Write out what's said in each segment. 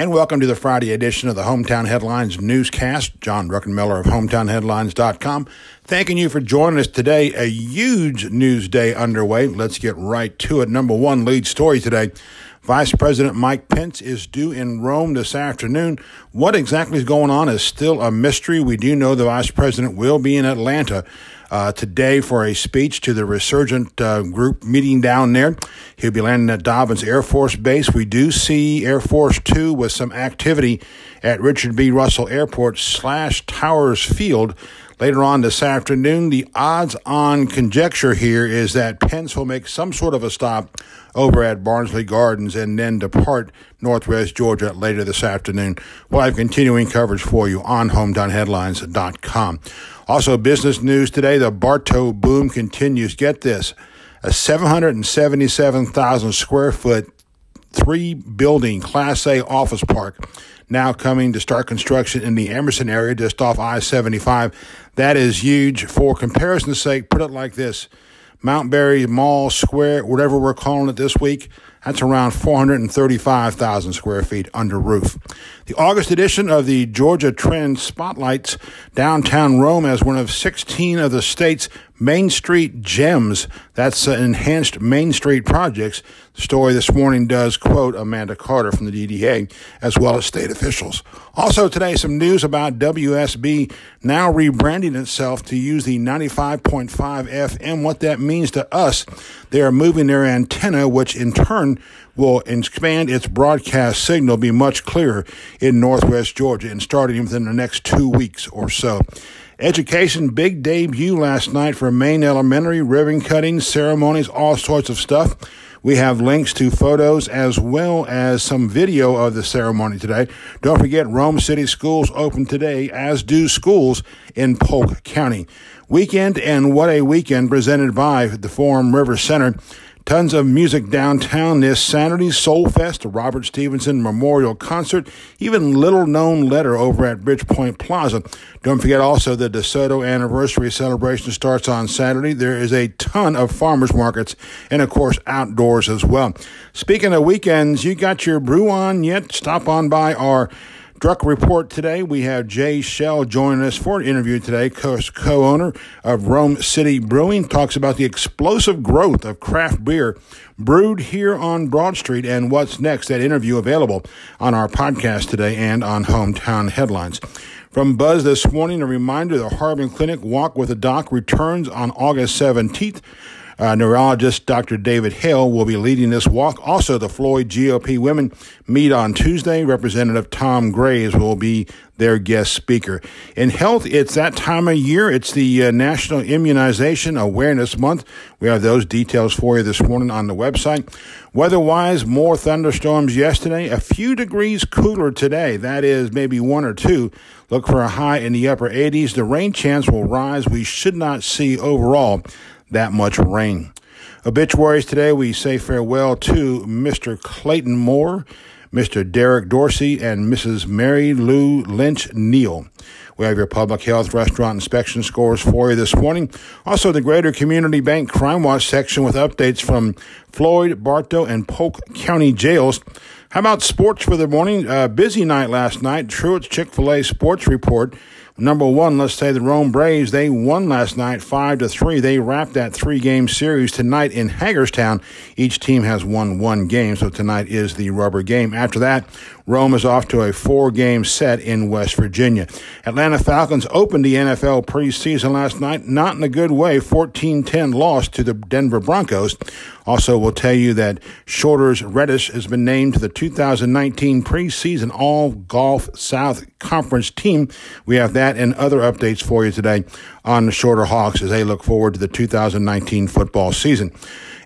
And welcome to the Friday edition of the Hometown Headlines newscast. John Druckenmiller of HometownHeadlines.com. Thanking you for joining us today. A huge news day underway. Let's get right to it. Number one lead story today. Vice President Mike Pence is due in Rome this afternoon. What exactly is going on is still a mystery. We do know the Vice President will be in Atlanta uh, today for a speech to the resurgent uh, group meeting down there. He'll be landing at Dobbins Air Force Base. We do see Air Force Two with some activity at Richard B. Russell Airport slash Towers Field. Later on this afternoon, the odds on conjecture here is that Pence will make some sort of a stop over at Barnsley Gardens and then depart Northwest Georgia later this afternoon. We'll have continuing coverage for you on HometownHeadlines.com. Also, business news today the Bartow boom continues. Get this a 777,000 square foot, three building Class A office park now coming to start construction in the Emerson area just off I 75. That is huge. For comparison's sake, put it like this Mount Berry Mall Square, whatever we're calling it this week, that's around 435,000 square feet under roof. The August edition of the Georgia Trend spotlights downtown Rome as one of 16 of the state's Main Street Gems. That's uh, enhanced Main Street projects. The story this morning does quote Amanda Carter from the DDA as well as state officials. Also today, some news about WSB now rebranding itself to use the 95.5 FM. What that means to us, they are moving their antenna, which in turn will expand its broadcast signal, be much clearer in Northwest Georgia and starting within the next two weeks or so. Education, big debut last night for Main Elementary, ribbon cutting, ceremonies, all sorts of stuff. We have links to photos as well as some video of the ceremony today. Don't forget, Rome City Schools open today, as do schools in Polk County. Weekend and what a weekend presented by the Forum River Center. Tons of music downtown this Saturday. Soul Fest, a Robert Stevenson Memorial Concert, even little known letter over at Bridgepoint Plaza. Don't forget also the DeSoto anniversary celebration starts on Saturday. There is a ton of farmers markets and of course outdoors as well. Speaking of weekends, you got your brew on yet? Stop on by our Druck Report today. We have Jay Shell joining us for an interview today, co owner of Rome City Brewing. Talks about the explosive growth of craft beer brewed here on Broad Street and what's next. That interview available on our podcast today and on Hometown Headlines. From Buzz this morning, a reminder the Harbin Clinic Walk with a Doc returns on August 17th. Uh, neurologist Dr. David Hale will be leading this walk. Also, the Floyd GOP women meet on Tuesday. Representative Tom Graves will be their guest speaker. In health, it's that time of year. It's the uh, National Immunization Awareness Month. We have those details for you this morning on the website. Weather-wise, more thunderstorms yesterday, a few degrees cooler today. That is maybe one or two. Look for a high in the upper 80s. The rain chance will rise. We should not see overall that much rain. Obituaries today, we say farewell to Mr. Clayton Moore, Mr. Derek Dorsey, and Mrs. Mary Lou Lynch Neal. We have your public health restaurant inspection scores for you this morning. Also, the Greater Community Bank Crime Watch section with updates from Floyd, Bartow, and Polk County jails. How about sports for the morning? Uh, busy night last night. Truett's Chick fil A sports report Number one, let's say the Rome Braves, they won last night five to three. They wrapped that three game series tonight in Hagerstown. Each team has won one game, so tonight is the rubber game. After that, Rome is off to a four game set in West Virginia. Atlanta Falcons opened the NFL preseason last night, not in a good way. 14 10 loss to the Denver Broncos. Also, we'll tell you that Shorter's Reddish has been named to the 2019 preseason All Gulf South Conference team. We have that and other updates for you today on the Shorter Hawks as they look forward to the 2019 football season.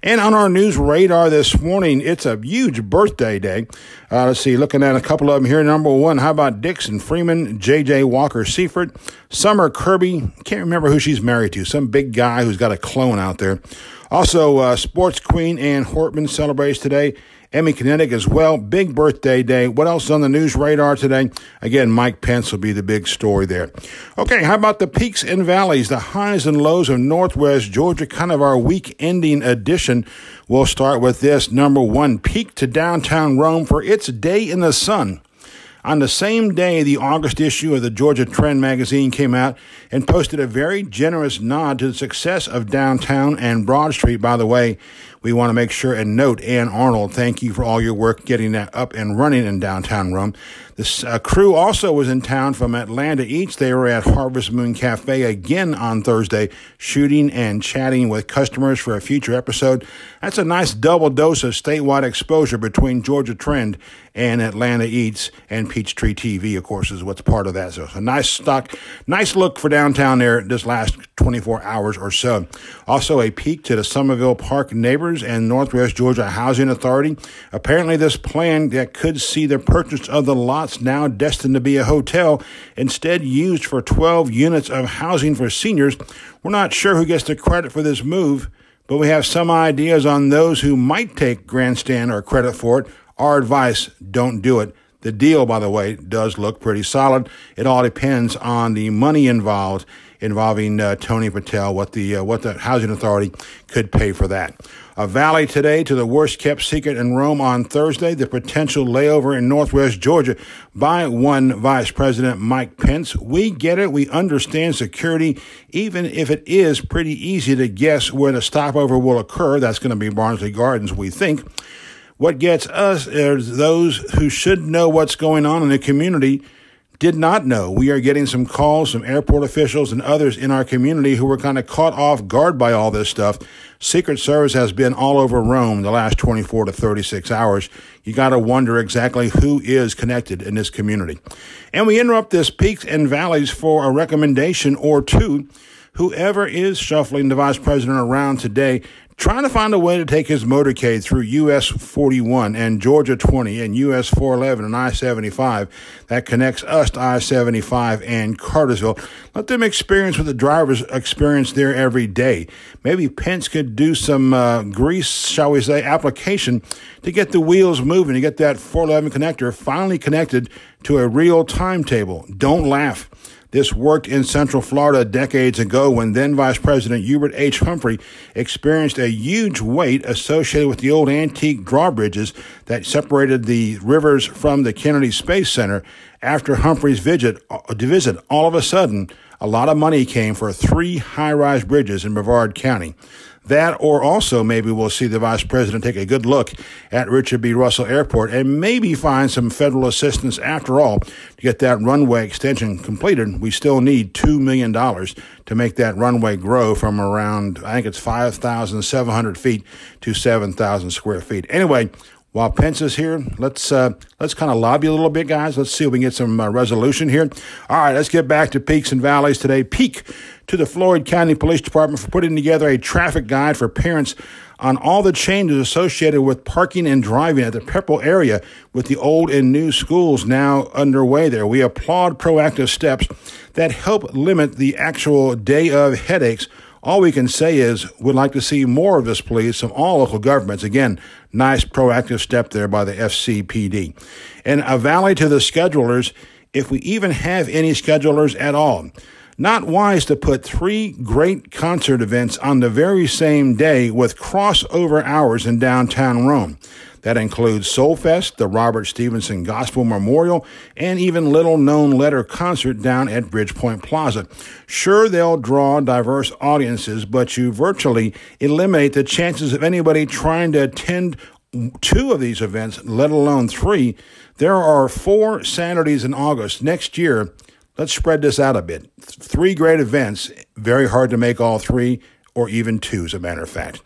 And on our news radar this morning, it's a huge birthday day. Uh, let's see, looking at a couple of them here. Number one, how about Dixon Freeman, J.J. Walker Seifert, Summer Kirby? Can't remember who she's married to. Some big guy who's got a clone out there. Also, uh, sports queen Ann Hortman celebrates today. Emmy Kinetic as well. Big birthday day. What else on the news radar today? Again, Mike Pence will be the big story there. Okay, how about the peaks and valleys, the highs and lows of Northwest Georgia, kind of our week ending edition. We'll start with this number one peak to downtown Rome for its day in the sun. On the same day, the August issue of the Georgia Trend magazine came out and posted a very generous nod to the success of downtown and Broad Street. By the way, we want to make sure and note Ann Arnold, thank you for all your work getting that up and running in downtown Rome. The uh, crew also was in town from Atlanta Eats. They were at Harvest Moon Cafe again on Thursday, shooting and chatting with customers for a future episode. That's a nice double dose of statewide exposure between Georgia Trend and Atlanta Eats and Peachtree TV, of course, is what's part of that. So it's a nice stock, nice look for downtown there this last 24 hours or so. Also, a peak to the Summerville Park neighbors and Northwest Georgia Housing Authority. Apparently, this plan that could see the purchase of the lots now destined to be a hotel, instead used for 12 units of housing for seniors. We're not sure who gets the credit for this move, but we have some ideas on those who might take grandstand or credit for it. Our advice don't do it. The deal, by the way, does look pretty solid. It all depends on the money involved involving uh, Tony Patel, what the uh, what the housing authority could pay for that. A valley today to the worst kept secret in Rome on Thursday, the potential layover in Northwest Georgia by one Vice President Mike Pence. We get it. We understand security, even if it is pretty easy to guess where the stopover will occur. That's going to be Barnsley Gardens, we think. What gets us is those who should know what's going on in the community did not know. We are getting some calls, some airport officials and others in our community who were kind of caught off guard by all this stuff. Secret Service has been all over Rome the last 24 to 36 hours. You got to wonder exactly who is connected in this community. And we interrupt this peaks and valleys for a recommendation or two. Whoever is shuffling the vice president around today, trying to find a way to take his motorcade through US 41 and Georgia 20 and US 411 and I 75 that connects us to I 75 and Cartersville. Let them experience what the drivers experience there every day. Maybe Pence could do some uh, grease, shall we say, application to get the wheels moving, to get that 411 connector finally connected to a real timetable. Don't laugh. This worked in Central Florida decades ago when then Vice President Hubert H. Humphrey experienced a huge wait associated with the old antique drawbridges that separated the rivers from the Kennedy Space Center. After Humphrey's visit, uh, visit all of a sudden, a lot of money came for three high rise bridges in Brevard County. That, or also maybe we'll see the vice president take a good look at Richard B. Russell Airport and maybe find some federal assistance after all to get that runway extension completed. We still need $2 million to make that runway grow from around, I think it's 5,700 feet to 7,000 square feet. Anyway, while Pence is here, let's uh, let's kind of lobby a little bit, guys. Let's see if we can get some uh, resolution here. All right, let's get back to peaks and valleys today. Peak to the Floyd County Police Department for putting together a traffic guide for parents on all the changes associated with parking and driving at the Pepperell area with the old and new schools now underway there. We applaud proactive steps that help limit the actual day of headaches all we can say is we'd like to see more of this, please, from all local governments. Again, nice proactive step there by the FCPD. And a valley to the schedulers, if we even have any schedulers at all. Not wise to put three great concert events on the very same day with crossover hours in downtown Rome. That includes Soulfest, the Robert Stevenson Gospel Memorial, and even little known letter concert down at Bridgepoint Plaza. Sure, they'll draw diverse audiences, but you virtually eliminate the chances of anybody trying to attend two of these events, let alone three. There are four Saturdays in August next year. Let's spread this out a bit. Three great events, very hard to make all three or even two, as a matter of fact.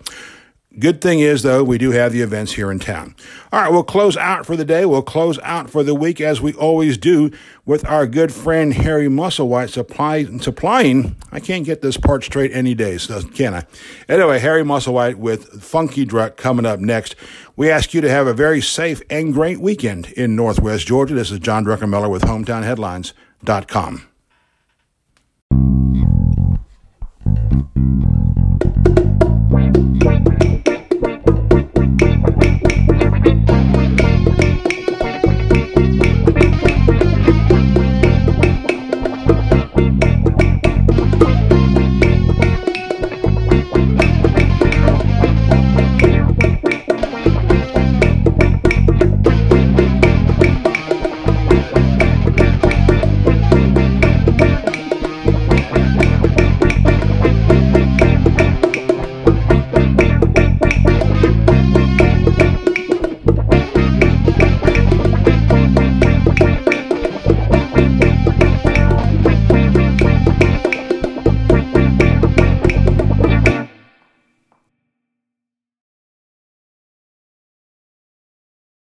Good thing is, though, we do have the events here in town. All right, we'll close out for the day. We'll close out for the week as we always do with our good friend Harry Musselwhite supply, supplying. I can't get this part straight any days, can I? Anyway, Harry Musselwhite with Funky Druck coming up next. We ask you to have a very safe and great weekend in Northwest Georgia. This is John Druckenmiller with HometownHeadlines.com.